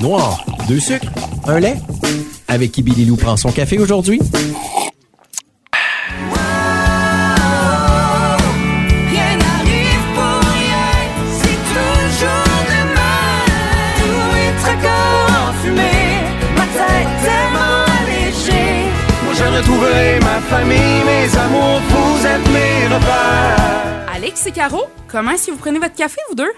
Noir, deux sucres, un lait. Avec qui Billy Lou prend son café aujourd'hui? Caro, comment est-ce que vous prenez votre café, vous deux?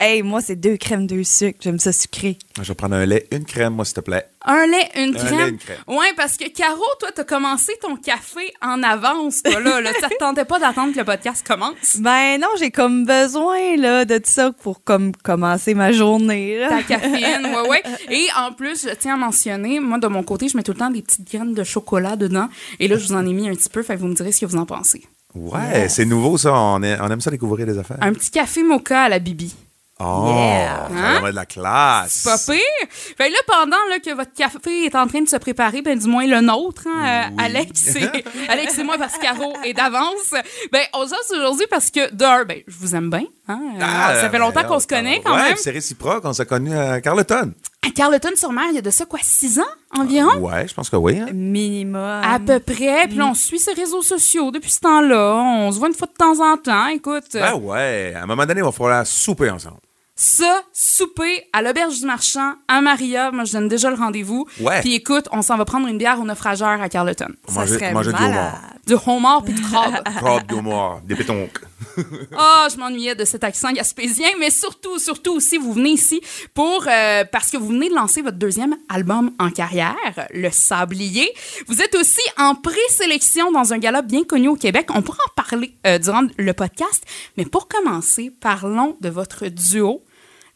Hey, moi, c'est deux crèmes, deux sucres. J'aime ça sucré. Je vais prendre un lait, une crème, moi, s'il te plaît. Un lait, une Un crème? lait, une crème. Ouais, parce que Caro, toi, t'as commencé ton café en avance, toi, là. là. Ça te tentait pas d'attendre que le podcast commence? Ben non, j'ai comme besoin là, de ça pour comme commencer ma journée. Là. Ta caféine, ouais, ouais. Et en plus, je tiens à mentionner, moi, de mon côté, je mets tout le temps des petites graines de chocolat dedans. Et là, je vous en ai mis un petit peu, fait que vous me direz ce que vous en pensez. Ouais, c'est nouveau, ça. On, est- on aime ça découvrir des affaires. Un petit café mocha à la Bibi. Oh, Yeah. ça Hein? de la classe. Pas pire. Fait là, pendant là, que votre café est en train de se préparer, ben du moins le nôtre, hein, euh, Alex, et, Alex et moi, parce que Caro est d'avance, ben on jase aujourd'hui parce que, d'un, ben, je vous aime bien. Hein, euh, Ah, ça fait longtemps ben, qu'on se connaît quand ouais, même. c'est réciproque. On s'est connus à Carleton. À Carleton-sur-Mer, il y a de ça, quoi, six ans environ? Ouais, je pense que oui. hein. Minimum. À peu près. Puis là, on suit ses réseaux sociaux depuis ce temps-là. On se voit une fois de temps en temps. Écoute, Ben ouais, à un moment donné, il va falloir souper ensemble. ça, souper à l'auberge du marchand, à Maria, moi, je donne déjà le rendez-vous. Ouais. Puis écoute, on s'en va prendre une bière au naufrageur à Carleton. Ça Manger- serait manger du malade. homard. Du homard puis du crabe. Crabe d'homard, des pétonques. Ah, je m'ennuyais de cet accent gaspésien, mais surtout, surtout aussi, vous venez ici pour euh, parce que vous venez de lancer votre deuxième album en carrière, Le Sablier. Vous êtes aussi en présélection dans un gala bien connu au Québec. On pourra en parler euh, durant le podcast, mais pour commencer, parlons de votre duo.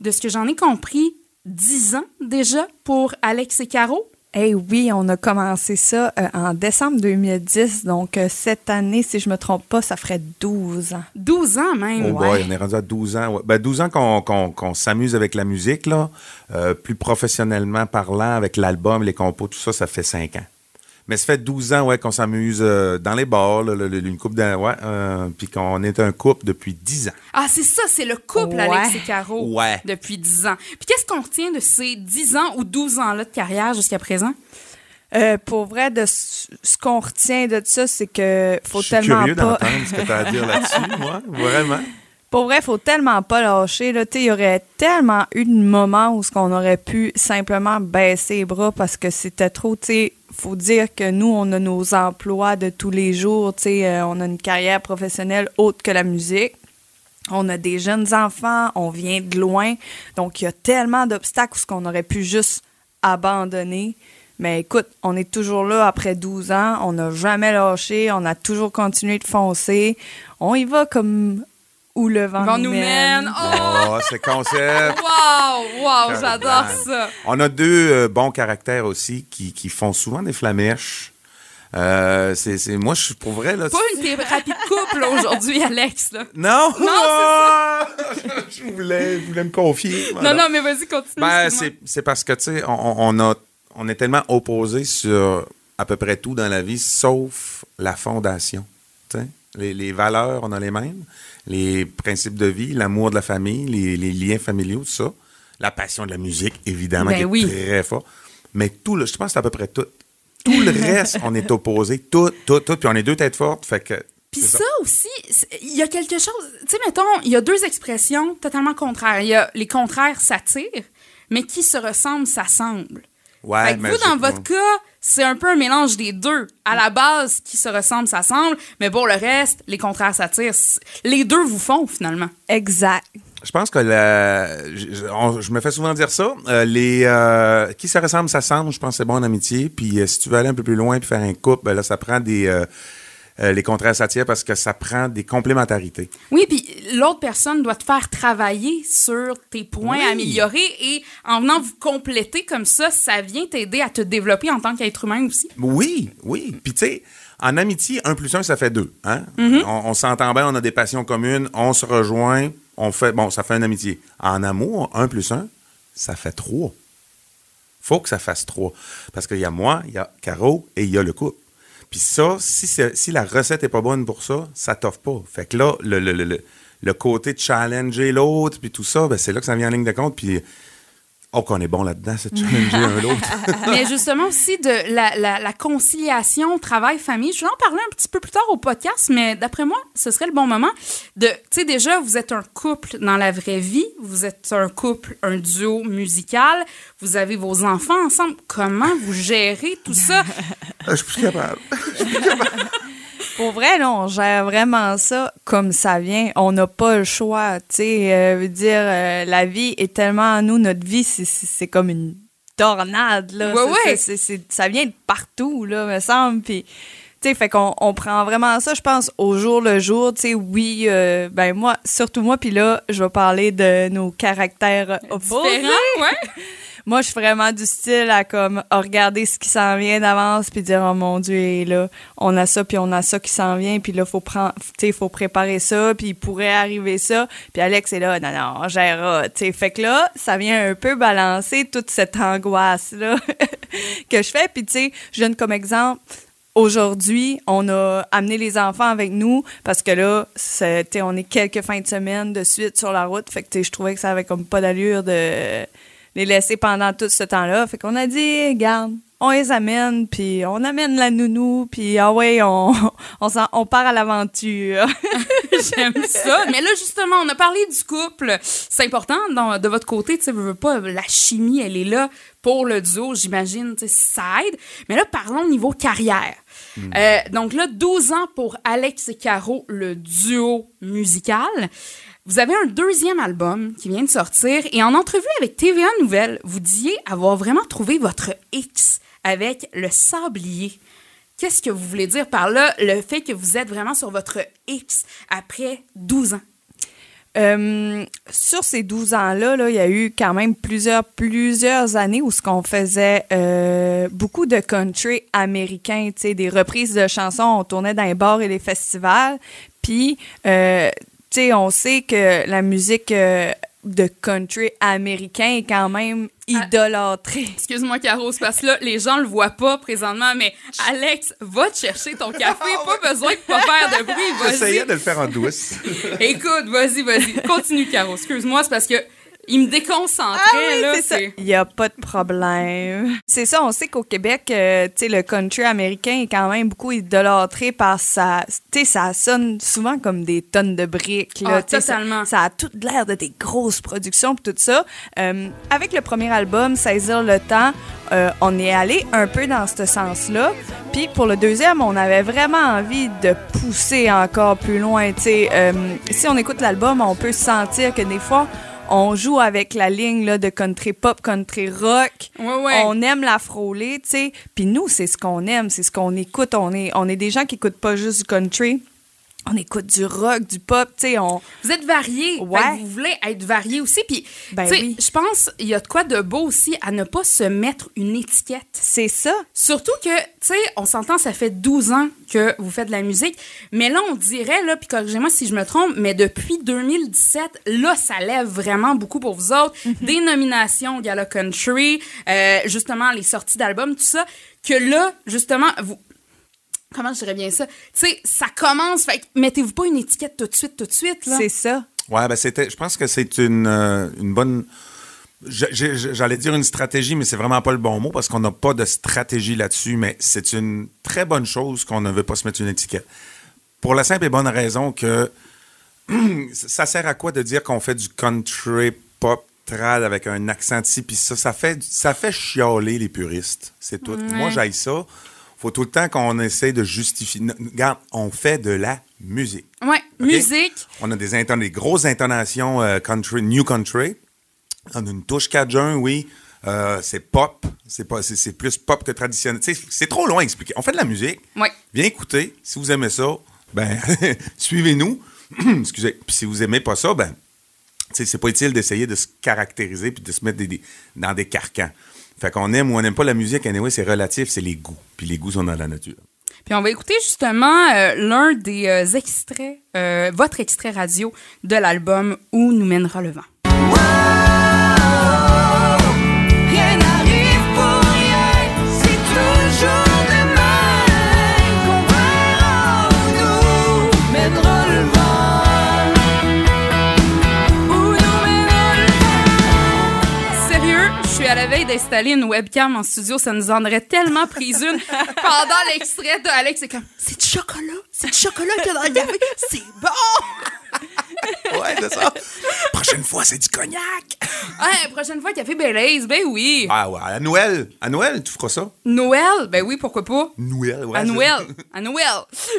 De ce que j'en ai compris, 10 ans déjà pour Alex et Caro. Eh oui, on a commencé ça euh, en décembre 2010. Donc, euh, cette année, si je me trompe pas, ça ferait 12 ans. 12 ans même. Oh boy, on est rendu à 12 ans. ouais. Ben, 12 ans qu'on qu'on- qu'on s'amuse avec la musique, là. Euh, plus professionnellement parlant, avec l'album, les compos, tout ça, ça fait 5 ans. Mais ça fait 12 ans ouais, qu'on s'amuse euh, dans les bars, là, le- le- une couple de, ouais, euh, puis qu'on est un couple depuis 10 ans. Ah, c'est ça, c'est le couple Ouais. Alex et Caro Ouais. depuis 10 ans. Puis qu'est-ce qu'on retient de ces 10 ans ou 12 ans-là de carrière jusqu'à présent? Euh, pour vrai, de ce ce qu'on retient de ça, c'est que faut Je suis tellement curieux pas. d'entendre ce que tu as à dire là-dessus, moi, vraiment. Pour vrai, faut tellement pas lâcher. là. Il y aurait tellement eu de moments où ce aurait pu simplement baisser les bras parce que c'était trop. sais, faut dire que nous, on a nos emplois de tous les jours. euh, on a une carrière professionnelle autre que la musique. On a des jeunes enfants, on vient de loin. Donc, il y a tellement d'obstacles où ce qu'on aurait pu juste abandonner. Mais écoute, on est toujours là après 12 ans. On n'a jamais lâché. On a toujours continué de foncer. On y va comme où le vent, Vent nous mène. Oh! Oh, ce concept. Wow! Wow! J'adore ça! On a deux euh, bons caractères aussi qui, qui font souvent des flamèches. Euh, c'est, c'est- moi, je suis pour vrai, là. Pas une thérapie de couple aujourd'hui, Alex. Là. Non! Non, Ah! je, voulais, je voulais me confier. Non, Voilà. non, mais vas-y, continue. Ben, c'est, c'est parce que, tu sais, on, on a, on est tellement opposés sur à peu près tout dans la vie, sauf la fondation. tu sais. Les, les valeurs, on a les mêmes. Les principes de vie, l'amour de la famille, les, les liens familiaux, tout ça. La passion de la musique, évidemment, Ben qui est oui. très fort. Mais tout, le, je pense que c'est à peu près tout. Tout le reste, on est opposés. Tout, tout, tout. Puis on est deux têtes fortes. Fait que. Puis c'est ça aussi, il y a quelque chose. Tu sais, mettons, il y a deux expressions totalement contraires. Il y a les contraires s'attirent, mais qui se ressemblent s'assemblent. Ouais, fait que vous, dans votre cas, c'est un peu un mélange des deux. À la base, qui se ressemblent s'assemblent, mais bon, le reste, les contraires s'attirent. Les deux vous font, finalement. Exact. Je pense que la- je, je- on- je me fais souvent dire ça. Euh, les euh, qui se ressemble, ça semble. Je pense que c'est bon en amitié. Puis euh, si tu veux aller un peu plus loin et faire un couple, ben là, ça prend des euh, les contraires s'attirent parce que ça prend des complémentarités. Oui, puis l'autre personne doit te faire travailler sur tes points Oui. à améliorer et en venant vous compléter comme ça, ça vient t'aider à te développer en tant qu'être humain aussi. Oui, oui. Puis tu sais, en amitié, un plus un, ça fait deux. Hein? Mm-hmm. On, on s'entend bien, on a des passions communes, on se rejoint, on fait bon, ça fait une amitié. En amour, un plus un, ça fait trois. Faut que ça fasse trois. Parce qu'il y a moi, il y a Caro et il y a le couple. Puis ça, si, si la recette est pas bonne pour ça, ça t'offre pas. Fait que là, le, le, le, le- le côté de challenger l'autre, puis tout ça, ben, c'est là que ça vient en ligne de compte. Puis, oh, qu'on est bon là-dedans, c'est challenger un l'autre. Mais justement aussi de la, la, la conciliation travail-famille. Je vais en parler un petit peu plus tard au podcast, mais d'après moi, ce serait le bon moment de... Tu sais, déjà, vous êtes un couple dans la vraie vie. Vous êtes un couple, un duo musical. Vous avez vos enfants ensemble. Comment vous gérez tout ça? Ah, Je suis plus capable. Pour vrai, là, on gère vraiment ça comme ça vient. On n'a pas le choix. Tu sais, euh, veut dire, euh, la vie est tellement. Nous, notre vie, c'est- comme une tornade. Là. Ouais, ouais. ça vient de partout, là, me semble. Puis. Sais, fait qu'on on prend vraiment ça, je pense, au jour le jour. Tu sais, oui, euh, ben moi, surtout moi, puis là, je vais parler de nos caractères opposés. Ouais. Moi, je suis vraiment du style à comme à regarder ce qui s'en vient d'avance puis dire oh mon dieu, et là, on a ça puis on a ça qui s'en vient puis là faut prendre tu faut préparer ça puis il pourrait arriver ça. Puis Alex est là non non, on gérera, tu. Fait que là, ça vient un peu balancer toute cette angoisse là que je fais puis tu sais, je donne comme exemple Aujourd'hui, on a amené les enfants avec nous parce que là, on est quelques fins de semaine de suite sur la route. Fait que je trouvais que ça avait comme pas d'allure de les laisser pendant tout ce temps-là. Fait qu'on a dit, regarde, on les amène, puis on amène la nounou, puis ah ouais, on, part à l'aventure. J'aime ça. Mais là, justement, on a parlé du couple. C'est important de votre côté. Tu sais, pas, la chimie, elle est là pour le duo, j'imagine. Ça aide. Mais là, parlons au niveau carrière. Euh, donc là, 12 ans pour Alex et Caro, le duo musical. Vous avez un deuxième album qui vient de sortir et en entrevue avec TVA Nouvelle, vous disiez avoir vraiment trouvé votre X avec le sablier. Qu'est-ce que vous voulez dire par là, le fait que vous êtes vraiment sur votre X après 12 ans? Euh, sur ces 12 ans-là, là, il y a eu quand même plusieurs, plusieurs années où ce qu'on faisait euh, beaucoup de country américain, des reprises de chansons, on tournait dans les bars et les festivals. Puis, euh, on sait que la musique euh, de country américain est quand même idolâtrée. Excuse-moi, Caro, c'est parce que là, les gens le voient pas présentement, mais Alex, va te chercher ton café. Pas besoin de pas faire de bruit. J'essayais de le faire en douce. Écoute, vas-y, vas-y. Continue, Caro. Excuse-moi, c'est parce que il me déconcentrait, Ah oui, là. c'est ça. Il n'y a pas de problème. C'est ça, on sait qu'au Québec, euh, tu sais, le country américain est quand même beaucoup idolâtré par sa... Tu sais, ça sonne souvent comme des tonnes de briques. Là, Ah, ça- totalement. Ça, a tout l'air de des grosses productions pis tout ça. Euh, avec le premier album, Saisir le temps, euh, on est allé un peu dans ce sens-là. Puis pour le deuxième, on avait vraiment envie de pousser encore plus loin. Tu sais, euh, si on écoute l'album, on peut sentir que des fois, on joue avec la ligne là, de country pop, country rock. Ouais, ouais. On aime la frôler, tu sais. Puis nous, c'est ce qu'on aime, c'est ce qu'on écoute. On est, on est des gens qui écoutent pas juste du country. On écoute du rock, du pop, tu sais. On... Vous êtes variés. Ouais. Vous voulez être variés aussi. Puis, Ben tu sais, oui. je pense il y a de quoi de beau aussi à ne pas se mettre une étiquette. C'est ça. Surtout que, tu sais, on s'entend, ça fait 12 ans que vous faites de la musique. Mais là, on dirait, là, puis corrigez-moi si je me trompe, mais depuis 2017, là, ça lève vraiment beaucoup pour vous autres. Des nominations au Gala Country, euh, justement, les sorties d'albums, tout ça. Que là, justement, vous. Comment je dirais bien ça? Tu sais, ça commence. Fait que mettez-vous pas une étiquette tout de suite, tout de suite, là. C'est ça. Ouais, ben c'était. Je pense que c'est une, euh, une bonne. J'allais dire une stratégie, mais c'est vraiment pas le bon mot parce qu'on n'a pas de stratégie là-dessus, mais c'est une très bonne chose qu'on ne veut pas se mettre une étiquette. Pour la simple et bonne raison que ça sert à quoi de dire qu'on fait du country pop trad avec un accent ici, puis ça, ça fait, ça fait chialer les puristes. C'est tout. Moi, j'aille ça. Faut tout le temps qu'on essaie de justifier. Regarde, on fait de la musique. OK? musique. On a des, inton- des grosses intonations euh, country, new country. On a une touche cajun, oui. Euh, c'est pop. C'est pas, c'est, plus pop que traditionnel. C'est trop loin à expliquer. On fait de la musique. Ouais. Viens écouter. Si vous aimez ça, ben suivez-nous. Excusez. Puis si vous aimez pas ça, ben c'est pas utile d'essayer de se caractériser puis de se mettre des- des- dans des carcans. Fait qu'on aime ou on n'aime pas la musique, anyway, c'est relatif, c'est les goûts. Puis les goûts sont dans la nature. Puis on va écouter justement euh, l'un des euh, extraits, euh, votre extrait radio de l'album Où nous mènera le vent. D'installer une webcam en studio, ça nous en aurait tellement pris une. Pendant l'extrait de Alex, c'est comme c'est du chocolat, c'est du chocolat qu'il y a dans le café, c'est bon. Ouais, c'est ça. Prochaine fois, c'est du cognac. Ouais, prochaine fois café Belize, ben oui. Ah ouais, à Noël. À Noël, tu feras ça? Noël, ben oui, pourquoi pas. Noël, ouais. À Noël, à Noël.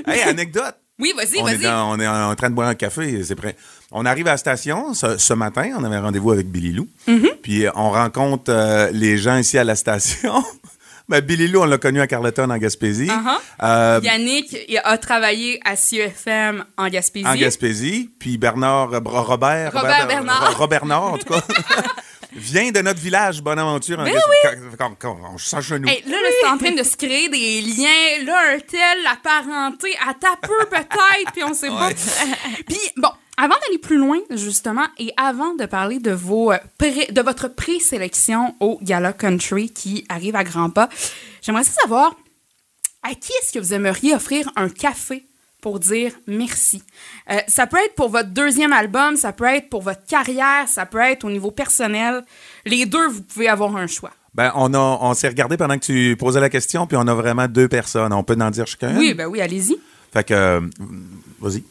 Hey, anecdote. Oui, vas-y, vas-y. on est en train de boire un café, c'est prêt. On arrive à la station ce, ce matin, on avait rendez-vous avec Billy Lou. Mm-hmm. Puis euh, on rencontre euh, les gens ici à la station. ben, Billy Lou, on l'a connu à Carleton en Gaspésie. Uh-huh. Euh, Yannick il a travaillé à CFM en Gaspésie. en Gaspésie. Puis Bernard, Bro- Robert, Robert Bernard. Ro- Robert Nord, en tout cas, vient de notre village Bonaventure. en Ben Gaspésie. Quand- quand- quand on nous. Hey, là, là c'est en train de se créer des liens. Là, un tel, la parenté, à ta peu peut-être, puis on sait pas. Puis, bon, avant d'aller plus loin, justement, et avant de parler de, vos, euh, pré- de votre présélection au Gala Country qui arrive à grands pas, j'aimerais savoir à qui est-ce que vous aimeriez offrir un café pour dire merci? Euh, ça peut être pour votre deuxième album, ça peut être pour votre carrière, ça peut être au niveau personnel. Les deux, vous pouvez avoir un choix. Ben, on, a, on s'est regardé pendant que tu posais la question, puis on a vraiment deux personnes. On peut en dire chacun? Oui, ben oui, allez-y. Fait que, euh, vas-y.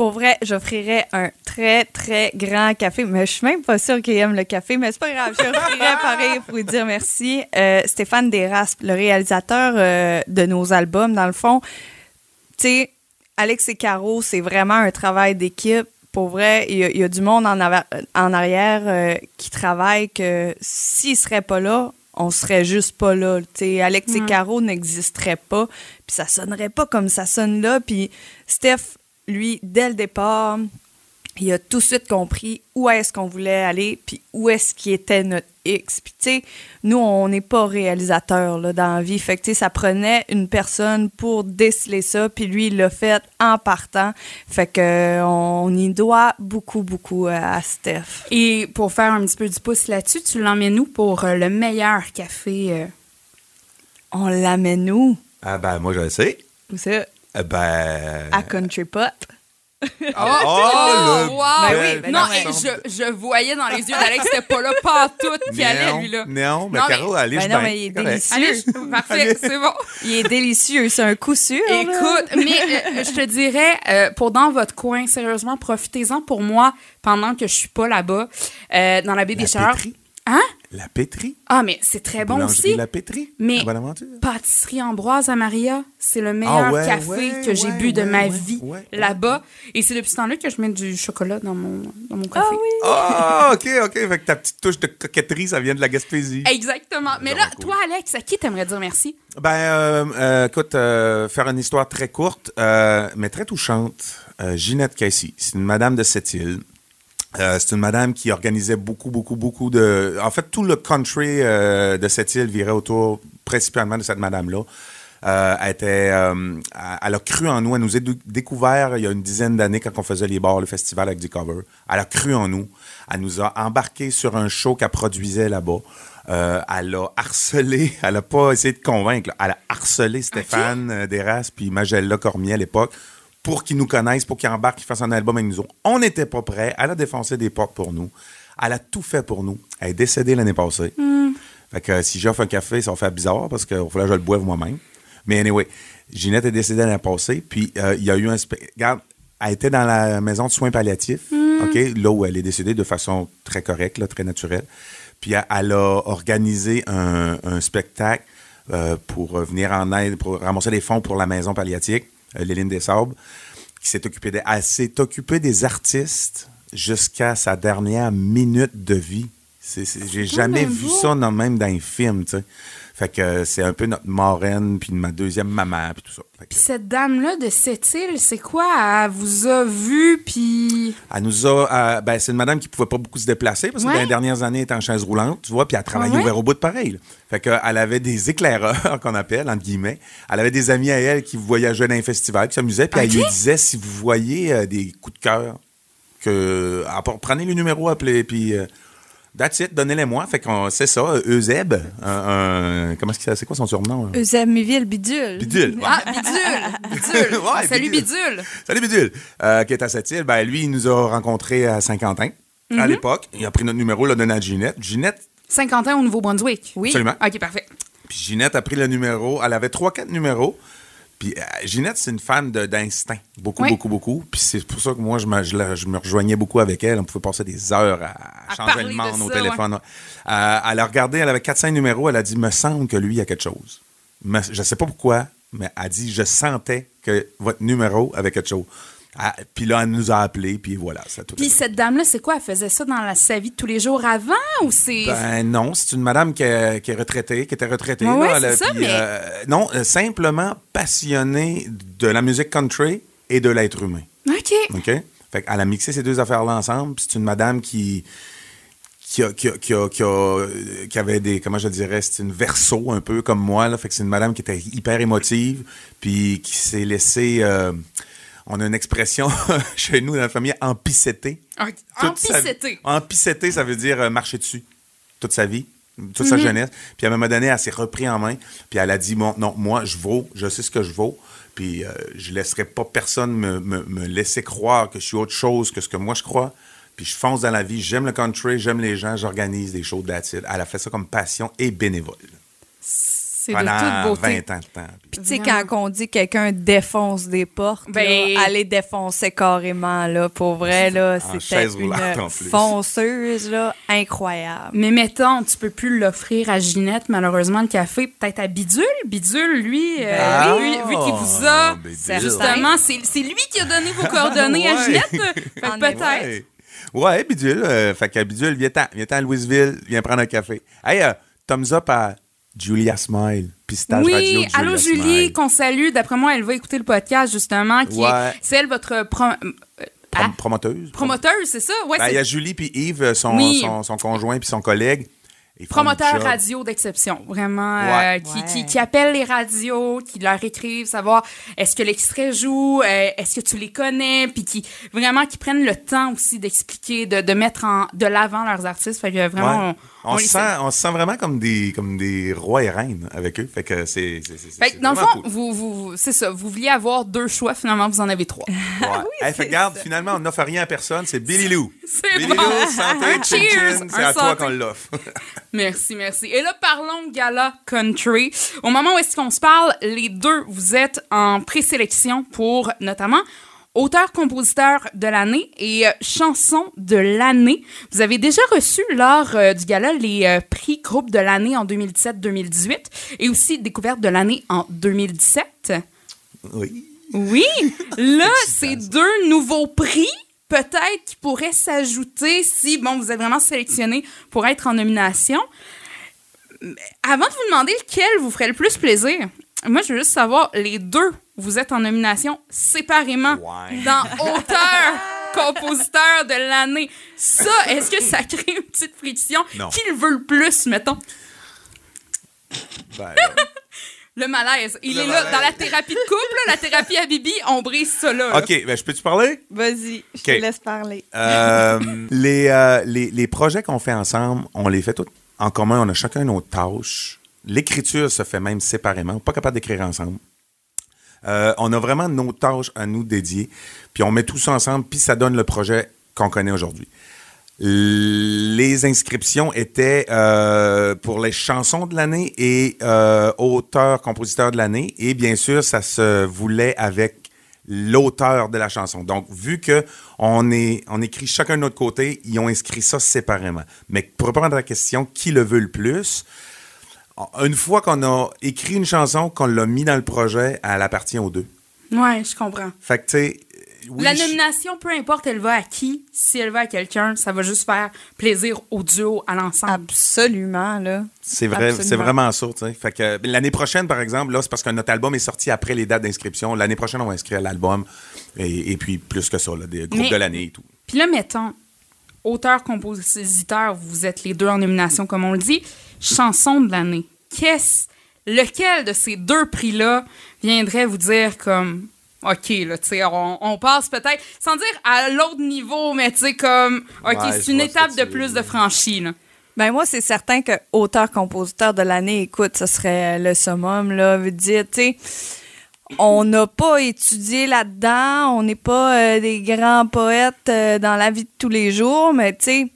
Pour vrai, j'offrirais un très, très grand café. Mais je suis même pas sûre qu'il aime le café, mais c'est pas grave. J'offrirais pareil pour lui dire merci. Euh, Stéphane Desraspes, le réalisateur euh, de nos albums, dans le fond, tu sais, Alex et Caro, c'est vraiment un travail d'équipe. Pour vrai, il y, a- il y a du monde en, arrière euh, qui travaille que s'ils seraient pas là, on serait juste pas là. Tu sais, Alex et Caro n'existeraient pas, puis ça sonnerait pas comme ça sonne là. Puis Steph, lui, dès le départ, il a tout de suite compris où est-ce qu'on voulait aller, puis où est-ce qui était notre X. Puis, tu sais, nous, on n'est pas réalisateur là, dans la vie. Fait que, tu sais, ça prenait une personne pour déceler ça, puis lui, il l'a fait en partant. Fait que, euh, on y doit beaucoup, beaucoup euh, à Steph. Et pour faire un petit peu du pouce là-dessus, tu l'emmènes où pour euh, le meilleur café? On l'amène où? Ah ben, moi, je le sais. Où ça? Eh Ben... À Country Pot. Ah, Oh, le wow! Ben oui, non, je, je voyais dans les yeux d'Alex, c'était pas là, pas tout qui allait, lui, là. Non, mais Non, Caro, allez, Ben je non, ben, mais il est correct. délicieux. Allez, parfait, c'est bon. Il est délicieux, c'est un coup sûr. là. Écoute, mais euh, je te dirais, euh, pour dans votre coin, sérieusement, profitez-en pour moi pendant que je suis pas là-bas, euh, dans la baie des pétrie. Hein? La pétrie. Ah, mais c'est très bon Boulangerie aussi. La pétrie. Mais À Bonaventure. pâtisserie Ambroise à Maria, c'est le meilleur Ah ouais, café ouais, que j'ai ouais, bu de ma ouais, vie ouais, là-bas. Et c'est depuis ce temps-là que je mets du chocolat dans mon, dans mon café. Ah oui. Ah, OK, OK. Fait que ta petite touche de coquetterie, ça vient de la Gaspésie. Exactement. Mais là, Vraiment cool. toi, Alex, à qui t'aimerais dire merci? Ben, euh, euh, écoute, euh, faire une histoire très courte, euh, mais très touchante. Euh, Ginette Casey, c'est une madame de Sept-Îles. Euh, c'est une madame qui organisait beaucoup, beaucoup, beaucoup de... En fait, tout le country euh, de Sept-Îles virait autour principalement de cette madame-là. Euh, elle, était, elle a cru en nous. Elle nous a dé- découvert il y a une dizaine d'années quand on faisait les bars, le festival avec du cover. Elle a cru en nous. Elle nous a embarqués sur un show qu'elle produisait là-bas. Euh, elle a harcelé, elle a pas essayé de convaincre, là. elle a harcelé Stéphane euh, Desras puis Magella Cormier à l'époque pour qu'ils nous connaissent, pour qu'ils embarquent, qu'ils fassent un album avec nous autres. On n'était pas prêts. Elle a défoncé des portes pour nous. Elle a tout fait pour nous. Elle est décédée l'année passée. Fait que euh, si j'offre un café, ça va faire bizarre parce qu'il faudrait que je le boive moi-même. Mais anyway, Ginette est décédée l'année passée. Puis euh, il y a eu un... Regarde, elle était dans la maison de soins palliatifs, OK? Là où elle est décédée de façon très correcte, là, très naturelle. Puis elle, elle a organisé un, un spectacle euh, pour venir en aide, pour ramasser des fonds pour la maison palliatique, Léline des Sables, qui s'est occupée des, elle s'est occupée des artistes jusqu'à sa dernière minute de vie. C'est- c'est- J'ai jamais vu ça, non, même dans un film, tu sais. Fait que c'est un peu notre marraine, puis ma deuxième maman, puis tout ça. Puis cette dame-là de cette île, c'est quoi? Elle vous a vu, puis... Elle nous a. euh, ben, c'est une madame qui pouvait pas beaucoup se déplacer parce que Ouais. dans les dernières années, elle était en chaise roulante, tu vois, puis elle travaillait Ah ouais? ouvert au bout de pareil. là. Fait que, elle avait des éclaireurs, qu'on appelle, entre guillemets. Elle avait des amis à elle qui voyageaient dans un festival, qui s'amusaient, puis elle lui disait si vous voyez euh, des coups de cœur, que à part- prenez le numéro, appelez, puis. euh, That's it, donnez-les-moi. Fait qu'on c'est ça, Euseb, comment est-ce que c'est quoi son surnom? hein? Eusémiville Bidule. Bidule. ouais. Ah, Bidule! Bidule! Ouais, Salut Bidule. Bidule! Salut Bidule, euh, qui est à cette île. Ben, lui, il nous a rencontrés à Saint-Quentin à l'époque. Il a pris notre numéro, l'a donné à Ginette. Ginette 50 ans au Nouveau-Brunswick. Oui. Absolument. OK, parfait. Puis Ginette a pris le numéro. Elle avait trois, quatre numéros. Puis euh, Ginette, c'est une fan d'instinct. Beaucoup, Oui. beaucoup, beaucoup. Puis c'est pour ça que moi, je me, je la- je me rejoignais beaucoup avec elle. On pouvait passer des heures à, À changer le de monde au ça, téléphone. Euh, elle a regardé, elle avait 4-5 numéros. Elle a dit, me semble que lui, il y a quelque chose. Me- je sais pas pourquoi, mais elle a dit, je sentais que votre numéro avait quelque chose. Ah, puis là, elle nous a appelés, puis voilà. Ça, tout Puis cette dame-là, c'est quoi? Elle faisait ça dans la, sa vie de tous les jours avant ou c'est. Ben non, c'est une madame qui, est- qui est retraitée, qui était retraitée. Ouais, là, ça, mais- euh, non, euh, simplement passionnée de la musique country et de l'être humain. OK. OK? Fait qu'elle a mixé ces deux affaires-là ensemble. puis C'est une madame qui. Qui, a- qui, a- qui, a- qui avait des, comment je dirais, c'est une verso un peu comme moi. Là. Fait que c'est une madame qui était hyper émotive, puis qui s'est laissée. euh, on a une expression chez nous dans la famille, sa- empicéter. Empicéter, ça veut dire euh, marcher dessus toute sa vie, toute sa jeunesse. Puis à un moment donné, elle s'est repris en main. Puis elle a dit, bon, non, moi, je vaux, je sais ce que je vaux. Puis euh, je laisserai pas personne me, me- me laisser croire que je suis autre chose que ce que moi je crois. Puis je fonce dans la vie, j'aime le country, j'aime les gens, j'organise des shows de la Elle a fait ça comme passion et bénévole. C'est de Pendant toute beauté. 20 ans de temps. Puis tu sais, quand on dit quelqu'un défonce des portes, Ben- là, elle les défonçait carrément, là. Pour vrai, là, c'était une fonceuse, là, incroyable. Mais mettons, tu peux plus l'offrir à Ginette, malheureusement, le café, peut-être à Bidule. Bidule, lui, euh, Ah! lui, lui qui vous a. Bidule. Justement, c'est c'est lui qui a donné vos coordonnées à. Ginette. Fait que En peut-être. Ouais, ouais Bidule. euh, fait que Bidule, viens-t'en, viens-t'en à Louisville, viens prendre un café. Hey, euh, thumbs up à Julia Smile, Pistage Oui, Radio. Julia allô Julie, Smile. qu'on salue. D'après moi, elle va écouter le podcast, justement, qui Ouais. est celle, votre pro- euh, Prom- ah, promoteuse. promoteuse, c'est ça? Ouais, Ben, Il y a Julie puis Yves, euh, son, Oui. son, son conjoint puis son collègue. Promoteur radio d'exception, vraiment, Ouais. euh, qui, Ouais. qui, qui appelle les radios, qui leur écrivent, savoir est-ce que l'extrait joue, euh, est-ce que tu les connais, puis qui vraiment qui prennent le temps aussi d'expliquer, de, de mettre en, de l'avant leurs artistes. Fait que vraiment, Ouais. on, On, se sent, on se sent vraiment comme des, comme des rois et reines avec eux. Fait que c'est. dans le fond, cool. vous, vous, c'est ça, vous vouliez avoir deux choix, finalement, vous en avez trois. Ouais. Hey, fait regarde, finalement, on n'offre rien à personne. C'est Billy Lou. C'est Billy bon. Lou, santé, cheers, c'est à toi qu'on l'offre. Merci, merci. Et là, parlons de Gala Country. Au moment où est-ce qu'on se parle, les deux, vous êtes en présélection pour notamment auteur-compositeur de l'année et euh, chanson de l'année. Vous avez déjà reçu lors euh, du gala les euh, prix groupe de l'année en 2017-2018 et aussi découverte de l'année en 2017. oui. Oui, là, c'est deux nouveaux prix. Peut-être qui pourraient s'ajouter si, bon, vous êtes vraiment sélectionné pour être en nomination. Mais avant de vous demander lequel vous ferait le plus plaisir, moi, je veux juste savoir, les deux, vous êtes en nomination séparément Ouais. dans auteur, compositeur de l'année. Ça, est-ce que ça crée une petite friction? Non. Qui le veut le plus, mettons? Ben, là. Le malaise. Il Le est là, dans la thérapie de couple, la thérapie à Bibi, on brise ça là. OK, ben, je peux-tu parler? Vas-y, je te laisse parler. Euh, les, euh, les, les projets qu'on fait ensemble, on les fait tous en commun. On a chacun nos tâches. L'écriture se fait même séparément. On n'est pas capable d'écrire ensemble. Euh, on a vraiment nos tâches à nous dédier. Puis on met tout ça ensemble, puis ça donne le projet qu'on connaît aujourd'hui. Les inscriptions étaient euh, pour les chansons de l'année et euh, auteur-compositeur de l'année. Et bien sûr, ça se voulait avec l'auteur de la chanson. Donc, vu que on, écrit chacun de notre côté, ils ont inscrit ça séparément. Mais pour répondre à la question, qui le veut le plus? Une fois qu'on a écrit une chanson, qu'on l'a mis dans le projet, elle appartient aux deux. Ouais, je comprends. Fait que, tu sais, oui, la nomination, peu importe elle va à qui, si elle va à quelqu'un, ça va juste faire plaisir au duo, à l'ensemble. Absolument, là. C'est vrai, c'est vraiment ça, tu sais. Fait que euh, l'année prochaine, par exemple, là, c'est parce que notre album est sorti après les dates d'inscription. L'année prochaine, on va inscrire l'album et, et puis plus que ça, là, des groupes Mais- de l'année et tout. Puis là, mettons, auteur, compositeur, vous êtes les deux en nomination, comme on le dit. Chanson de l'année. Qu'est-ce, lequel de ces deux prix-là viendrait vous dire comme, OK, là, tu sais, on, on passe peut-être, sans dire à l'autre niveau, mais tu sais, comme, OK, Ouais, c'est une étape de plus de franchie, là. Ben moi, c'est certain que auteur-compositeur de l'année, écoute, ce serait le summum, là. Veut dire, tu sais, on n'a pas étudié là-dedans, on n'est pas euh, des grands poètes euh, dans la vie de tous les jours, mais tu sais,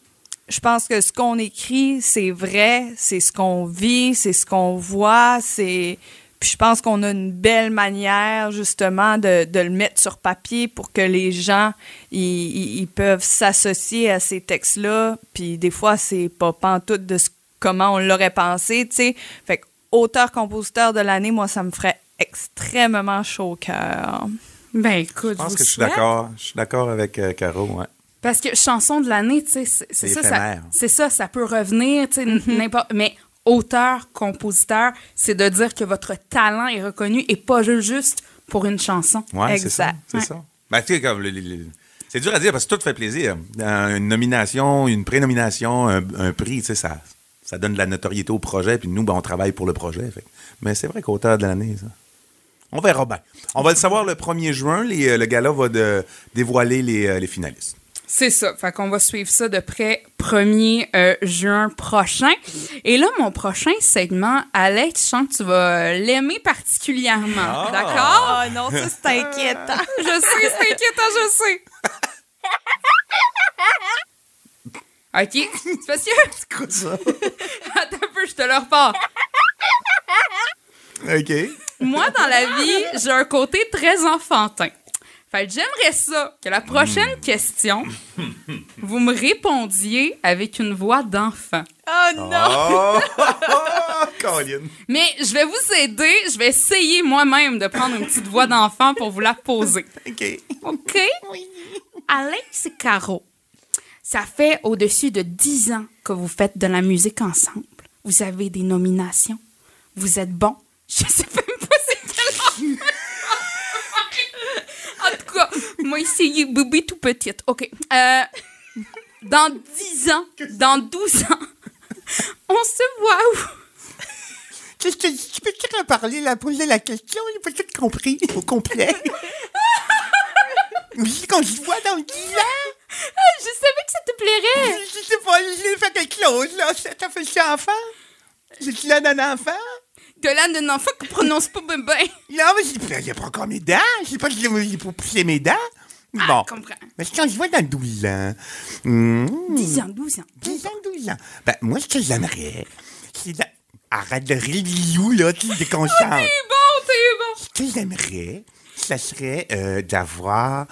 je pense que ce qu'on écrit, c'est vrai, c'est ce qu'on vit, c'est ce qu'on voit, c'est. Puis je pense qu'on a une belle manière, justement, de, le mettre sur papier pour que les gens, ils, peuvent s'associer à ces textes-là. Puis des fois, c'est pas pantoute de ce- comment on l'aurait pensé, tu sais. Fait que auteur-compositeur de l'année, moi, ça me ferait extrêmement chaud au cœur. Ben écoute, Je pense vous que je suis d'accord. Je suis d'accord avec euh, Caro. Ouais. Parce que chanson de l'année, tu sais, c'est ça, ça- c'est ça, ça peut revenir, tu sais, n'importe. Mais auteur, compositeur, c'est de dire que votre talent est reconnu et pas ju- juste pour une chanson. Ouais, c'est ça. C'est Ouais. ça. Ben, tu sais, comme le- le- le- c'est dur à dire parce que tout fait plaisir. Euh, Une nomination, une prénomination, un, un prix, tu sais, ça, ça donne de la notoriété au projet. Puis nous, ben, on travaille pour le projet. fait. Mais c'est vrai qu'auteur de l'année, ça. On verra bien. On va le savoir le 1er juin. Les, euh, le gala va de- dévoiler les, euh, les finalistes. C'est ça. Fait qu'on va suivre ça de près 1er euh, juin prochain. Et là, mon prochain segment, Alex, je sens que tu vas l'aimer particulièrement. Ah. D'accord? Oh non, ça, c'est inquiétant. Je sais, c'est inquiétant, je sais. OK. C'est parce que. C'est quoi ça? Attends un peu, je te le repars. OK. Moi, dans la vie, j'ai un côté très enfantin. Fait que j'aimerais ça que la prochaine question, vous me répondiez avec une voix d'enfant. Oh non! Oh! Colin. Mais je vais vous aider, je vais essayer moi-même de prendre une petite voix d'enfant pour vous la poser. OK. OK? Alex et Caro, ça fait au-dessus de 10 ans que vous faites de la musique ensemble. Vous avez des nominations. Vous êtes bons. Je sais même pas c'est. En tout cas, moi, essayé bébé tout petite. OK. Euh, dans 10 ans, dans 12 ans, on se voit où? Qu'est-ce que tu peux te reparler, la poser la question? J'ai pas tout compris au complet. Oui, qu'on se voit dans 10 ans. Je savais que ça te plairait. Je sais pas, j'ai fait quelque chose, là. Ça fait ça enfant? J'ai-tu l'air d'un enfant? De là d'un enfant qui prononce pas bien. Ben. Non, mais j'ai- il a pas encore mes dents. Je sais pas si j'ai pour pousser mes dents. Ah, Bon. je comprends. Mais quand je vois dans 12 ans. hmm, 10 ans, 12 ans. 10 ans, 12 ans. Ben, moi, ce que j'aimerais, c'est. de- Arrête de rire, là, tu te déconcentres. T'es bon, t'es bon. Ce que j'aimerais, ça serait euh, d'avoir,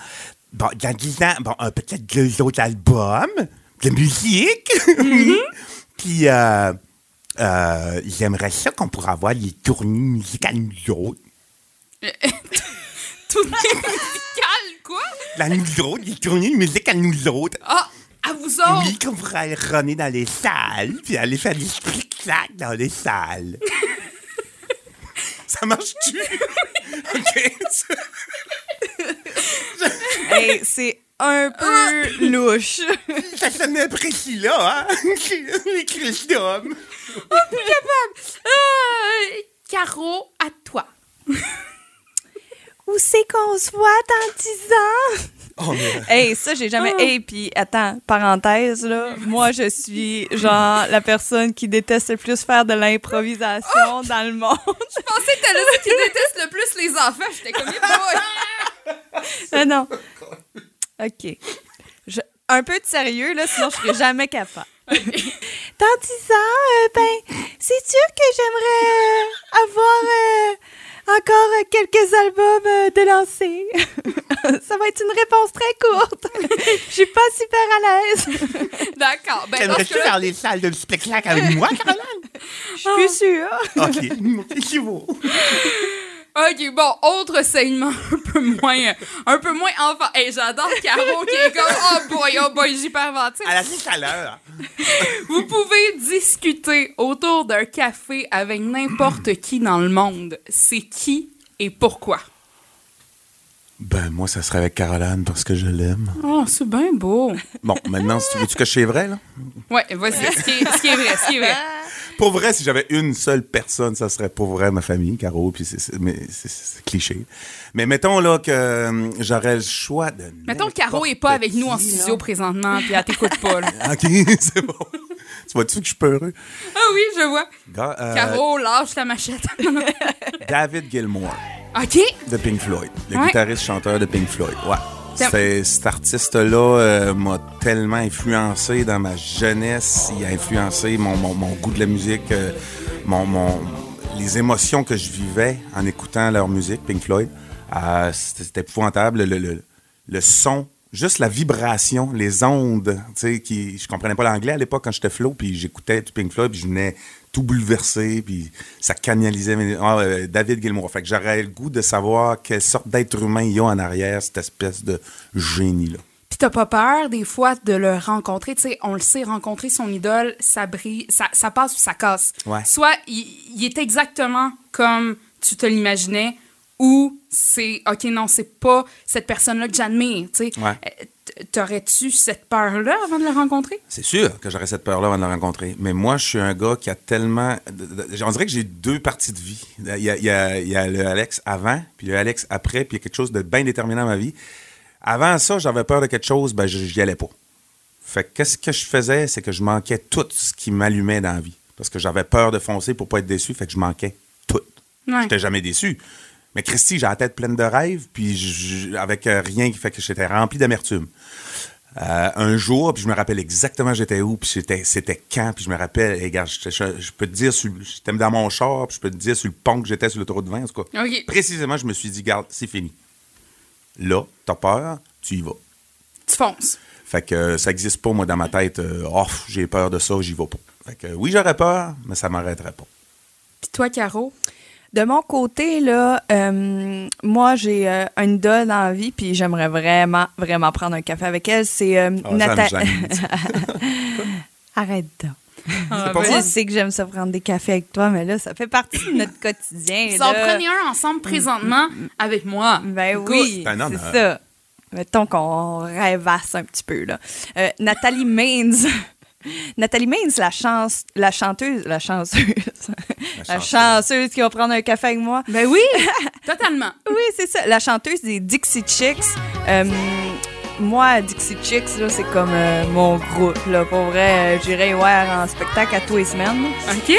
bon, dans 10 ans, bon, euh, peut-être deux autres albums de musique. Puis, euh, euh, j'aimerais ça qu'on pourrait avoir les tournées musicales nous autres. Tout musical, quoi? Là, nous autres, les tournées de musique à nous autres. Ah, à vous autres? Oui, qu'on pourrait aller runner dans les salles, puis aller faire des spectacles dans les salles. Ça marche-tu? OK. Hey, c'est un peu louche. Ça sonne précis, là, hein? Les crises d'hommes. Euh, Caro, à toi. Où c'est qu'on se voit dans 10 ans? Oh, mais... Hey, ça, j'ai jamais. Hey, puis attends, parenthèse, là. Moi, je suis, genre, la personne qui déteste le plus faire de l'improvisation dans le monde. Je pensais que t'allais dire qu'il déteste le plus les enfants. J'étais comme, boy. Ah non. OK. Je- un peu de sérieux, là, sinon je serais jamais capable. Dans 10 ans, euh, ben, c'est sûr que j'aimerais euh, avoir euh, encore euh, quelques albums euh, de lancer. Ça va être une réponse très courte. Je suis pas super à l'aise. D'accord. Ben, T'aimerais-tu faire les salles de spectacle avec moi, Caroline? Je suis plus sûre. OK. C'est beau. OK, bon, autre segment un peu moins, un peu moins enfant. Hey, j'adore Caro qui est comme, oh boy, oh boy, j'hyperventile. À la l'heure. Vous pouvez discuter autour d'un café avec n'importe qui dans le monde. C'est qui et pourquoi? Ben, moi, ça serait avec Caroline parce que je l'aime. Oh, c'est bien beau. Bon, maintenant, si tu veux-tu que je sois vrai, là? Ouais, vas-y, ce qui est, ce qui est vrai, ce qui est vrai. Pour vrai, si j'avais une seule personne, ça serait pour vrai ma famille, Caro, puis c'est- cliché. Mais mettons là que euh, j'aurais le choix de. Mettons que Caro est pas avec nous en là. studio présentement, puis elle t'écoute pas, là. OK, c'est bon. tu vois-tu que je suis peureux? Ah oui, je vois. Euh, Caro, lâche la machette. David Gilmour OK. de Pink Floyd, le Ouais. guitariste chanteur de Pink Floyd. Ouais. C'est- cet artiste-là euh, m'a tellement influencé dans ma jeunesse. Il a influencé mon, mon- mon goût de la musique, euh, mon, mon- les émotions que je vivais en écoutant leur musique, Pink Floyd. Euh, C'était c'était épouvantable. Le, le- le son, juste la vibration, les ondes. tu sais, Qui, je comprenais pas l'anglais à l'époque quand j'étais flow, puis j'écoutais du Pink Floyd, puis je venais tout bouleverser, puis ça canalisait mes- ah, euh, David Gilmour. Fait que j'aurais le goût de savoir quelle sorte d'être humain il y a en arrière, cette espèce de génie-là. Puis t'as pas peur, des fois, de le rencontrer? Tu sais, on le sait, rencontrer son idole, ça brille, ça, ça passe ou ça casse. Ouais. Soit il, il est exactement comme tu te l'imaginais, ou c'est, OK, non, c'est pas cette personne-là que j'admire. Ouais. Euh, T'aurais-tu cette peur-là avant de le rencontrer? C'est sûr que j'aurais cette peur-là avant de le rencontrer. Mais moi, je suis un gars qui a tellement. On dirait que j'ai deux parties de vie. Il y a, il y a- il y a le Alex avant, puis le Alex après, puis il y a quelque chose de bien déterminant dans ma vie. Avant ça, j'avais peur de quelque chose, ben, je n'y allais pas. Fait que qu'est-ce que je faisais, c'est que je manquais tout ce qui m'allumait dans la vie. Parce que j'avais peur de foncer pour pas être déçu, fait que je manquais tout. Ouais. J'étais jamais déçu. Mais Christy, j'ai la tête pleine de rêves, puis je- avec euh, rien qui fait que j'étais rempli d'amertume. Euh, un jour, puis je me rappelle exactement j'étais où, puis c'était, c'était quand, puis je me rappelle, et regarde, je, je peux te dire, sur- j'étais dans mon char, puis je peux te dire sur le pont que j'étais sur l'autoroute de 20, en tout cas. Précisément, je me suis dit, garde, c'est fini. Là, t'as peur, tu y vas. Tu fonces. Fait que euh, ça existe pas, moi, dans ma tête, euh, oh, j'ai peur de ça, j'y vais pas. Fait que oui, j'aurais peur, mais ça m'arrêterait pas. Puis toi, Caro? De mon côté, là, euh, moi, j'ai euh, une idole dans la vie, puis j'aimerais vraiment, vraiment prendre un café avec elle. C'est euh, Ah, ça me Natha- gêne. Arrête donc. Ah, pas Tu moi. sais que j'aime ça prendre des cafés avec toi, mais là, ça fait partie de notre quotidien. Vous en prenez un ensemble présentement avec moi. Ben oui, c'est un c'est honneur. ça. Mettons qu'on rêvasse un petit peu, là. Euh, Nathalie Maines. Nathalie Maines, la, chance, la chanteuse, la chanceuse, la chanceuse. chanceuse qui va prendre un café avec moi. Ben oui, totalement. Oui, c'est ça. La chanteuse des Dixie Chicks. Euh, moi, Dixie Chicks, là, c'est comme euh, mon groupe. Là. Pour vrai, euh, j'irai voir en spectacle à tous les semaines. OK?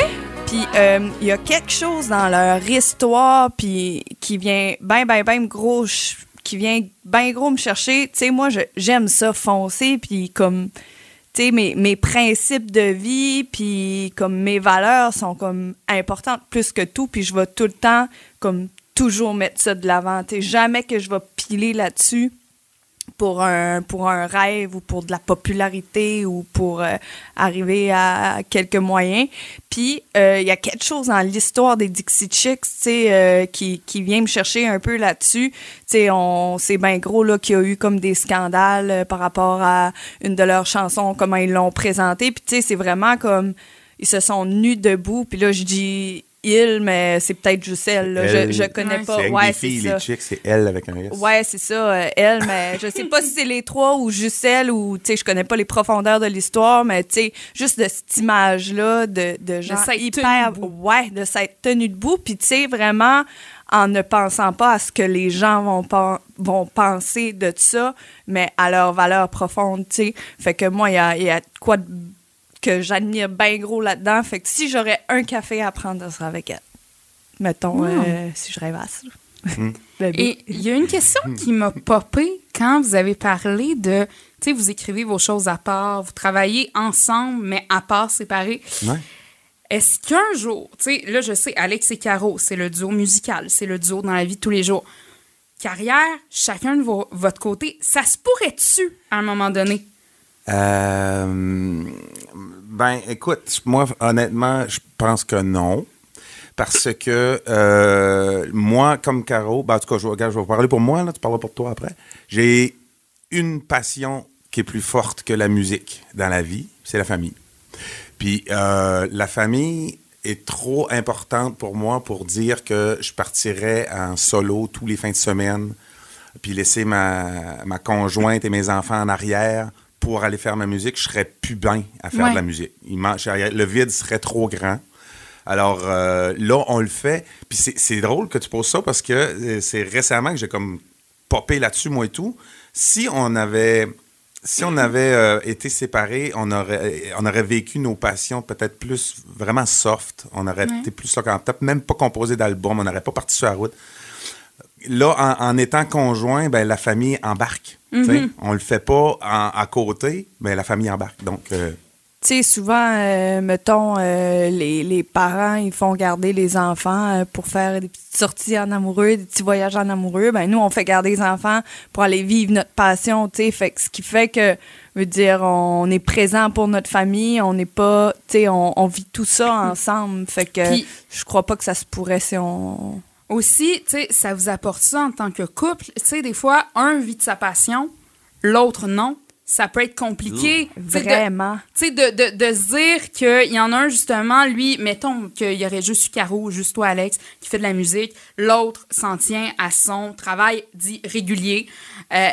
Puis euh, il y a quelque chose dans leur histoire puis qui vient ben ben ben gros qui vient ben gros me chercher. Tu sais moi je- j'aime ça foncer puis comme tu mes, mes principes de vie puis comme mes valeurs sont comme importantes plus que tout puis je vais tout le temps comme toujours mettre ça de l'avant. Tu jamais que je vais piler là-dessus pour un, pour un rêve ou pour de la popularité ou pour euh, arriver à, quelques moyens. Puis, euh, il y a quelque chose dans l'histoire des Dixie Chicks, tu sais, euh, qui, qui vient me chercher un peu là-dessus. Tu sais, on, c'est bien gros, là, qu'il y a eu comme des scandales par rapport à une de leurs chansons, comment ils l'ont présentée. Puis, tu sais, c'est vraiment comme, ils se sont nus debout. Puis là, je dis il, mais c'est peut-être juste elle, là. Elle. Je, je connais Ouais. pas. c'est Ouais, c'est filles, ça. les chicks, c'est elle avec un S. Ouais, c'est ça, euh, elle, mais je sais pas si c'est les trois ou juste elle ou, tu sais, je connais pas les profondeurs de l'histoire, mais tu sais, juste de cette image-là de, de gens hyper. Ouais, de s'être tenu debout, puis tu sais, vraiment en ne pensant pas à ce que les gens vont, pen- vont penser de ça, mais à leur valeur profonde, tu sais. Fait que moi, il y a, y a de quoi de- que j'admire bien gros là-dedans. Fait que si j'aurais un café à prendre, ça serait avec elle. Mettons, euh, si je rêvasse. Le Et il y a une question qui m'a popé quand vous avez parlé de, tu sais, vous écrivez vos choses à part, vous travaillez ensemble, mais à part, séparés. Ouais. Est-ce qu'un jour, tu sais, là, je sais, Alex et Caro, c'est le duo musical, c'est le duo dans la vie de tous les jours. Carrière, chacun de vo- votre côté, ça se pourrait-tu à un moment donné? Euh, ben, écoute, moi, honnêtement, je pense que non. Parce que euh, moi, comme Caro, ben, en tout cas, je, regarde, je vais parler pour moi, là, tu parleras pour toi après. J'ai une passion qui est plus forte que la musique dans la vie, c'est la famille. Puis euh, la famille est trop importante pour moi pour dire que je partirais en solo tous les fins de semaine, puis laisser ma, ma conjointe et mes enfants en arrière pour aller faire ma musique. Je serais plus bien à faire Ouais. de la musique. Il le vide serait trop grand. Alors euh, là, on le fait. Puis c'est- drôle que tu poses ça parce que euh, c'est récemment que j'ai comme popé là-dessus, moi et tout. Si on avait, si on avait euh, été séparés, on aurait, on aurait vécu nos passions peut-être plus vraiment soft. On aurait été plus quand peut-être même pas composé d'album. On n'aurait pas parti sur la route. Là, en, en étant conjoint, ben, la famille embarque. tu sais. On le fait pas en- à côté, mais la famille embarque. Donc, euh, Tu sais, souvent, euh, mettons, euh, les, les parents, ils font garder les enfants pour faire des petites sorties en amoureux, des petits voyages en amoureux. Ben, nous, on fait garder les enfants pour aller vivre notre passion, tu sais. Fait que ce qui fait que, je veux dire, on est présent pour notre famille, on n'est pas, tu sais, on, on vit tout ça ensemble. Fait que je crois pas que ça se pourrait si on... Aussi, tu sais, ça vous apporte ça en tant que couple? Tu sais, des fois, un vit de sa passion, l'autre non. Ça peut être compliqué. Vraiment. Tu sais, de, de, de se dire qu'il y en a un, justement, lui, mettons qu'il y aurait juste Caro, juste toi, Alex, qui fait de la musique. L'autre s'en tient à son travail dit régulier. Euh,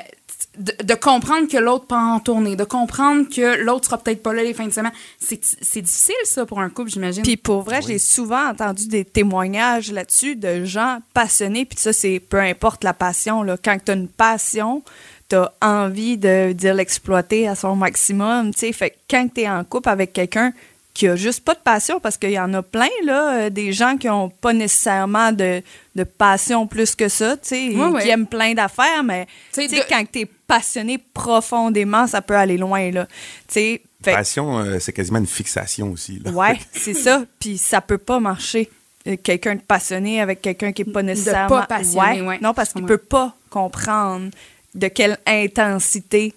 de, de comprendre que l'autre part en tournée, de comprendre que l'autre sera peut-être pas là les fins de semaine. C'est difficile, ça, pour un couple, j'imagine. Puis pour vrai, j'ai souvent entendu des témoignages là-dessus de gens passionnés. Puis ça, c'est peu importe la passion. Là. Quand tu as une passion, tu as envie de dire l'exploiter à son maximum. tu sais. Fait que quand tu es en couple avec quelqu'un qui a juste pas de passion, parce qu'il y en a plein, là, euh, des gens qui ont pas nécessairement de, de passion plus que ça, tu sais, qui aiment plein d'affaires, mais Tu sais, de- quand tu es passionné profondément, ça peut aller loin. Là. Tu sais, fait passion, euh, c'est quasiment une fixation aussi. Là. Ouais, c'est ça. Puis ça peut pas marcher. Euh, Quelqu'un de passionné avec quelqu'un qui est pas nécessairement. passionné, ouais. Non, parce qu'il Ouais. peut pas comprendre de quelle intensité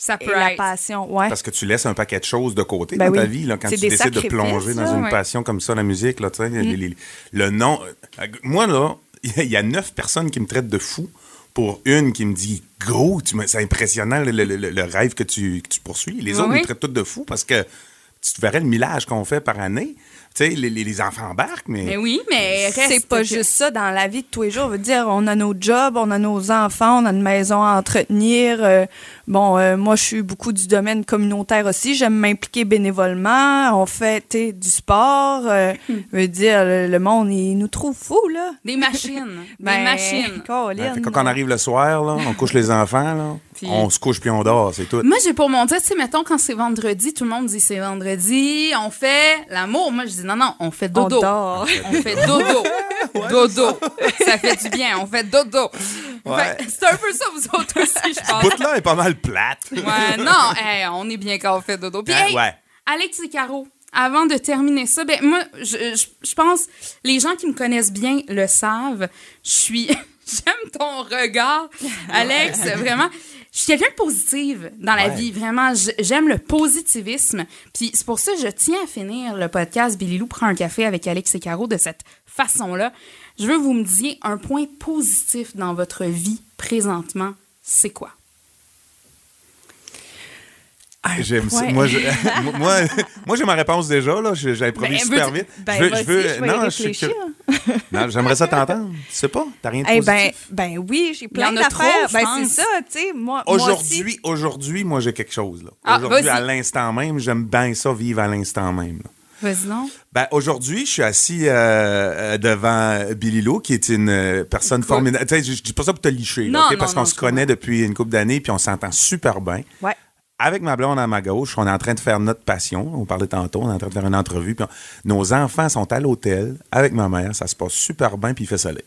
ça peut la être. passion. Ouais. Parce que tu laisses un paquet de choses de côté Ben dans ta vie, là, quand tu des décides de plonger dans ça, une ouais. passion comme ça, la musique. Là, Mm. les- les- le nom. euh, Moi, là, il y a neuf personnes qui me traitent de fou pour une qui me dit Go, tu me- c'est impressionnant le, le- le- le rêve que tu, que tu poursuis. Les autres oui? me traitent toutes de fou parce que tu te verrais le millage qu'on fait par année. Tu sais, les, les- les enfants embarquent, mais. Mais oui, mais reste C'est pas que- juste ça dans la vie de tous les jours. On veut dire, on a nos jobs, on a nos enfants, on a une maison à entretenir. euh, bon, euh, moi, je suis beaucoup du domaine communautaire aussi. J'aime m'impliquer bénévolement. On fait tu sais, du sport. euh, je veux dire, le, le monde, il nous trouve fous, là. Des machines. des Ben, machines. Colin, Ouais, fait que quand on arrive le soir, là, on couche les enfants, là, Puis- on se couche puis on dort, c'est tout. Moi, j'ai pour mon dire, tu sais, mettons, quand c'est vendredi, tout le monde dit c'est vendredi, on fait l'amour. Moi, je dis non, non, on fait on dodo. dort. On fait dodo. dodo. Ça fait du bien, on fait dodo. Ouais. C'est un peu ça, vous autres aussi, je pense. bout-là est pas mal plate. Ouais, non, hey, on est bien quand on fait dodo. Puis, hey, ouais. Alex et Caro, avant de terminer ça, ben moi, je, je, je pense, les gens qui me connaissent bien le savent, je suis... J'aime ton regard, Alex, vraiment. Je suis quelqu'un de positive dans la Ouais. vie, vraiment. J'aime le positivisme. Puis c'est pour ça que je tiens à finir le podcast Billy Lou prend un café avec Alex et Caro de cette façon-là. Je veux que vous me disiez un point positif dans votre vie présentement. C'est quoi? J'aime ça. Moi, je- moi, moi, j'ai ma réponse déjà. Là. J'improvise Ben, super veux-tu- vite. Ben, je veux, vas-y, je veux- je vais y non, je suis. Non, j'aimerais ça t'entendre. Tu sais pas? T'as rien de Eh positif? ben, ben oui, j'ai y plein en a trop, d'affaires. Ben c'est ça, tu sais, moi. Aujourd'hui, aujourd'hui, moi, j'ai quelque chose. Là. Ah, aujourd'hui, à l'instant même, j'aime bien ça, vivre à l'instant même. là. Ben, aujourd'hui, je suis assis euh, euh, devant Billy Lou, qui est une euh, personne Cool. formidable. Tu sais, je, dis pas ça pour te licher, là, Non, ok? non, parce qu'on se connaît depuis une couple d'années, puis on s'entend super bien. Ouais. Avec ma blonde à ma gauche, on est en train de faire notre passion. On parlait tantôt, on est en train de faire une entrevue. Puis on- nos enfants sont à l'hôtel avec ma mère. Ça se passe super bien, puis il fait soleil.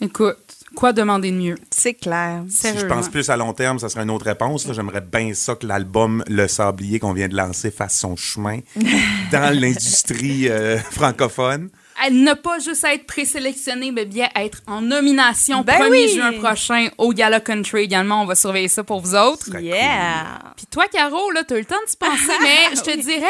Écoute, quoi demander de mieux? C'est clair. Si je pense plus à long terme, ça serait une autre réponse. J'aimerais bien ça que l'album Le Sablier qu'on vient de lancer fasse son chemin dans l'industrie euh, francophone. Elle n'a pas juste à être présélectionnée, mais bien être en nomination Ben 1er oui. juin prochain au Gala Country également. On va surveiller ça pour vous autres. Yeah! Puis toi, Caro, là, t'as eu le temps de se penser, mais je te dirais,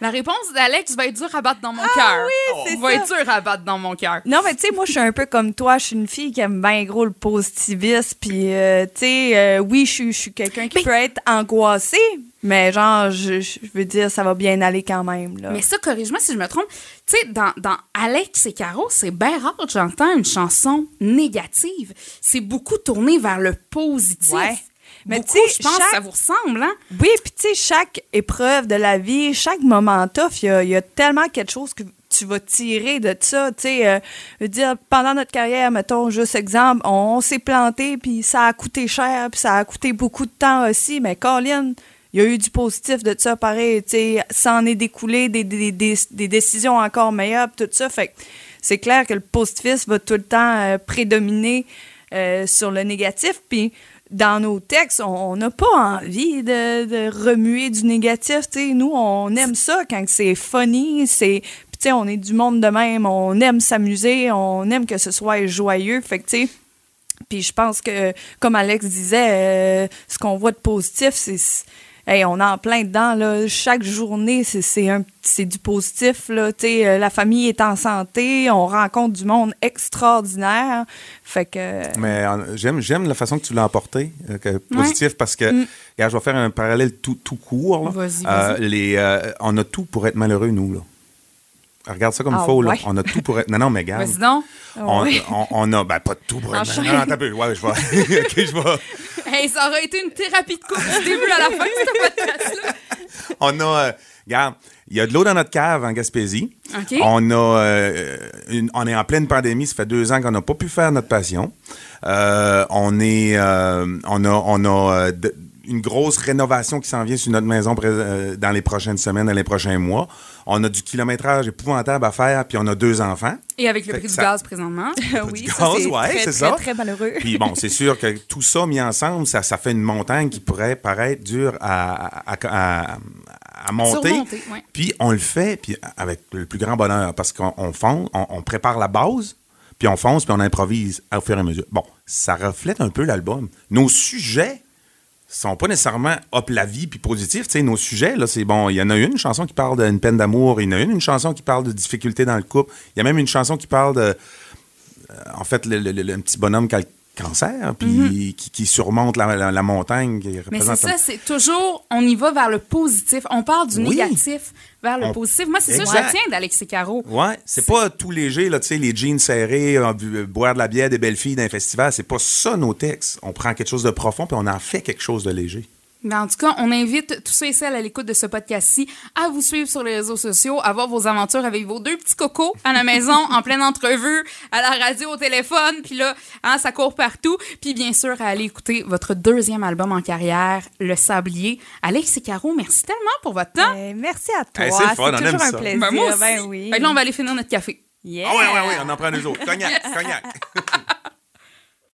la réponse d'Alex va être dure à battre dans mon cœur. oui, c'est Va ça. être dure à battre dans mon cœur. Non, mais tu sais, moi, je suis un peu comme toi. Je suis une fille qui aime bien gros le positivisme. Puis, euh, tu sais, euh, oui, je suis- quelqu'un qui peut être angoissé, mais genre, je, je veux dire, ça va bien aller quand même. Là. Mais ça, corrige-moi si je me trompe. Tu sais, dans, dans Alex et Caro, c'est bien rare que j'entends une chanson négative. C'est beaucoup tourné vers le positif. Ouais. Mais tu sais, je pense que ça vous ressemble, hein? Oui, puis tu sais, chaque épreuve de la vie, chaque moment tough, il y a, il y a tellement quelque chose que tu vas tirer de ça. Tu sais, euh, je veux dire, pendant notre carrière, mettons, juste exemple, on, s'est planté, puis ça a coûté cher, puis ça a coûté beaucoup de temps aussi, mais Colin, il y a eu du positif de ça, pareil, tu sais, ça en est découlé des, des, des, des décisions encore meilleures, tout ça, fait que c'est clair que le positivisme va tout le temps euh, prédominer euh, sur le négatif. Puis dans nos textes, on n'a pas envie de, remuer du négatif. Nous, on aime ça quand c'est funny, c'est. Puis, on est du monde de même, on aime s'amuser, on aime que ce soit joyeux. Fait que, puis je pense que, comme Alex disait, euh, ce qu'on voit de positif, c'est. Hey, on est en plein dedans, là. Chaque journée, c'est- du positif, là. Euh, la famille est en santé, on rencontre du monde extraordinaire. Fait que. Mais euh, j'aime, j'aime la façon que tu l'as emporté, euh, que positif, parce que, regarde, je vais faire un parallèle tout, tout court. là. Euh, les, euh, on a tout pour être malheureux, nous. Là. Regarde ça comme il Ah faut. Là. On a tout pour être. Non, non, mais regarde. Vas-y donc. On, Ouais. on- on a, ben, pas tout pour être Enchaîne. Non, t'as peu. Ouais, je vais. ok, je vais. Hey, ça aurait été une thérapie de couple du début à la fin, ce podcast-là. On a, euh, regarde, il y a de l'eau dans notre cave en Gaspésie. OK. On a, euh, une- on est en pleine pandémie. Ça fait deux ans qu'on n'a pas pu faire notre passion. Euh, on est, euh, on a, on a de- une grosse rénovation qui s'en vient sur notre maison dans les prochaines semaines, dans les prochains mois. On a du kilométrage épouvantable à faire, puis on a deux enfants. Et avec le Fait prix du ça- gaz présentement. oui, du ça, gaz, c'est ouais, très, c'est très, ça. très malheureux. Puis bon, c'est sûr que tout ça mis ensemble, ça, ça fait une montagne qui pourrait paraître dure à, à, à- à monter. Ouais. Puis on le fait puis avec le plus grand bonheur parce qu'on on fonce, on, on prépare la base, puis on fonce, puis on improvise au fur et à mesure. Bon, ça reflète un peu l'album. Nos sujets sont pas nécessairement hop la vie puis positifs. Tu sais, nos sujets, là, c'est bon. Il y en a une, chanson qui parle d'une peine d'amour. Il y en a une, une chanson qui parle de difficultés dans le couple. Il y a même une chanson qui parle de. euh, en fait, le, le- le- petit bonhomme cancer, puis qui, qui surmonte la, la- la montagne. Qui Mhm. Mais c'est ça, c'est toujours, on y va vers le positif. On part du Oui. négatif vers le On- positif. Moi, c'est ça que je retiens d'Alexis Caro. Ouais, c'est pas tout léger, là, tu sais, les jeans serrés, euh, bu- boire de la bière des belles filles d'un festival. C'est pas ça, nos textes. On prend quelque chose de profond, puis on en fait quelque chose de léger. Mais en tout cas, on invite tous ceux et celles à l'écoute de ce podcast-ci à vous suivre sur les réseaux sociaux, à voir vos aventures avec vos deux petits cocos à la maison, en pleine entrevue, à la radio, au téléphone, puis là, hein, ça court partout. Puis bien sûr, à aller écouter votre deuxième album en carrière, Le Sablier. Alex et Caro, merci tellement pour votre temps. Eh, merci à toi. Hey, c'est toujours un ça. plaisir. Ben, moi aussi. Ben oui. Fait que là, on va aller finir notre café. Yeah. Ah ouais, ouais, ouais, on en prend deux autres. Cognac, cognac.